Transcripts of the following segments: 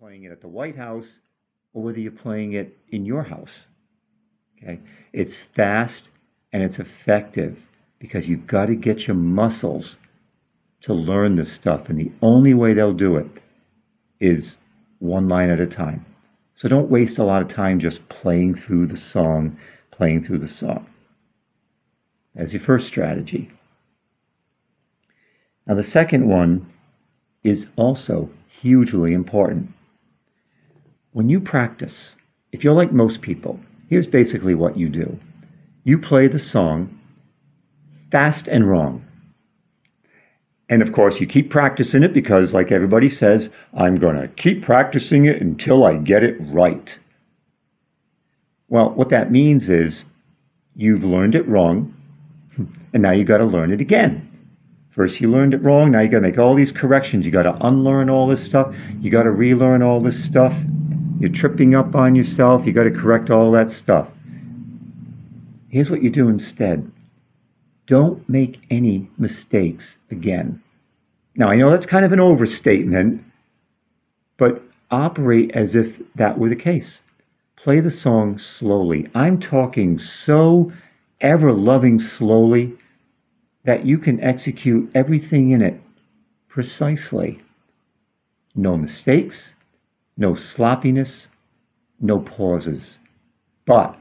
playing it at the White House or whether you're playing it in your house. Okay? It's fast and it's effective because you've got to get your muscles to learn this stuff. And the only way they'll do it is one line at a time. So don't waste a lot of time just playing through the song, playing through the song. As your first strategy. Now, the second one is also hugely important. When you practice, if you're like most people, here's basically what you do you play the song fast and wrong. And of course, you keep practicing it because, like everybody says, I'm going to keep practicing it until I get it right. Well, what that means is you've learned it wrong, and now you've got to learn it again. First, you learned it wrong. Now you've got to make all these corrections. You've got to unlearn all this stuff. you've got to relearn all this stuff. You're tripping up on yourself. You got to correct all that stuff. Here's what you do instead don't make any mistakes again. Now, I know that's kind of an overstatement, but operate as if that were the case. Play the song slowly. I'm talking so ever loving slowly that you can execute everything in it precisely. No mistakes, no sloppiness, no pauses, but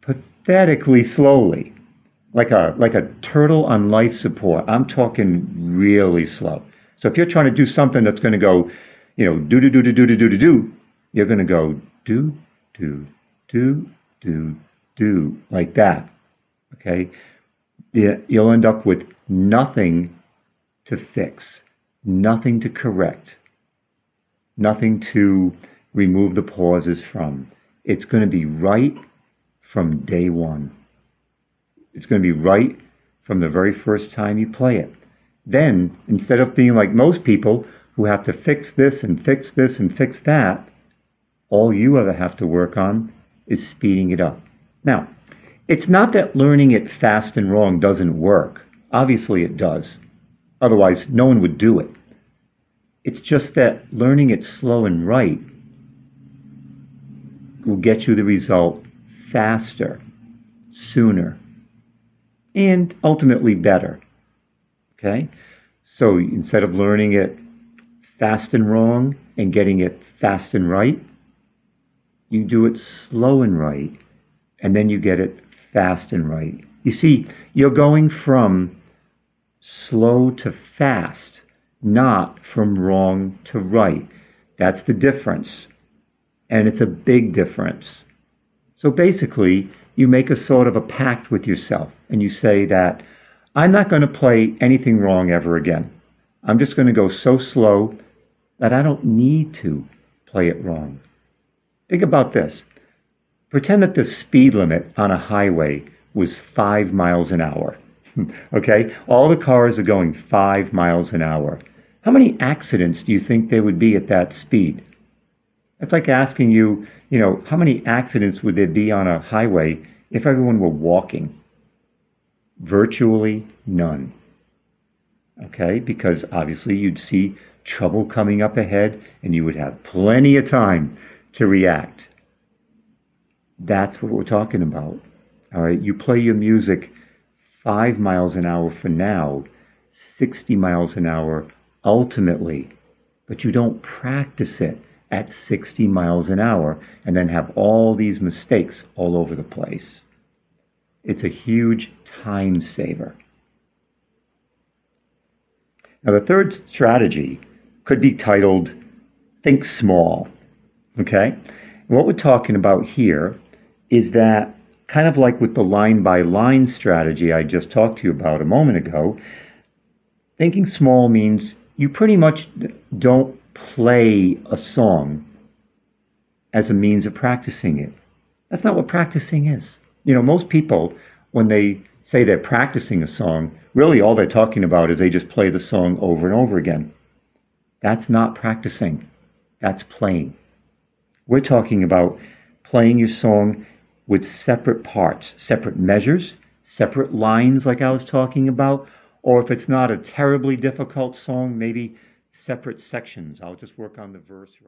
pathetically slowly like a like a turtle on life support. I'm talking really slow. So if you're trying to do something that's going to go, you know, do do do do do do do do do, you're going to go do do do do do like that. Okay, you'll end up with nothing to fix, nothing to correct, nothing to remove the pauses from. It's going to be right from day one. It's going to be right from the very first time you play it. Then, instead of being like most people who have to fix this and fix this and fix that, all you ever have to work on is speeding it up. Now, it's not that learning it fast and wrong doesn't work. Obviously, it does. Otherwise, no one would do it. It's just that learning it slow and right will get you the result faster, sooner, and ultimately better. Okay? So instead of learning it fast and wrong and getting it fast and right, you do it slow and right, and then you get it fast and right. You see, you're going from slow to fast, not from wrong to right. That's the difference. And it's a big difference. So basically, you make a sort of a pact with yourself and you say that I'm not going to play anything wrong ever again. I'm just going to go so slow that I don't need to play it wrong. Think about this. Pretend that the speed limit on a highway was five miles an hour. Okay? All the cars are going five miles an hour. How many accidents do you think there would be at that speed? It's like asking you, you know, how many accidents would there be on a highway if everyone were walking? Virtually none. Okay, because obviously you'd see trouble coming up ahead and you would have plenty of time to react. That's what we're talking about. All right, you play your music five miles an hour for now, 60 miles an hour ultimately, but you don't practice it at 60 miles an hour and then have all these mistakes all over the place. It's a huge time saver. Now, the third strategy could be titled Think Small. Okay? And what we're talking about here is that, kind of like with the line by line strategy I just talked to you about a moment ago, thinking small means you pretty much don't play a song as a means of practicing it. That's not what practicing is. You know, most people, when they say they're practicing a song, really all they're talking about is they just play the song over and over again. That's not practicing. That's playing. We're talking about playing your song with separate parts, separate measures, separate lines like I was talking about, or if it's not a terribly difficult song, maybe separate sections. I'll just work on the verse right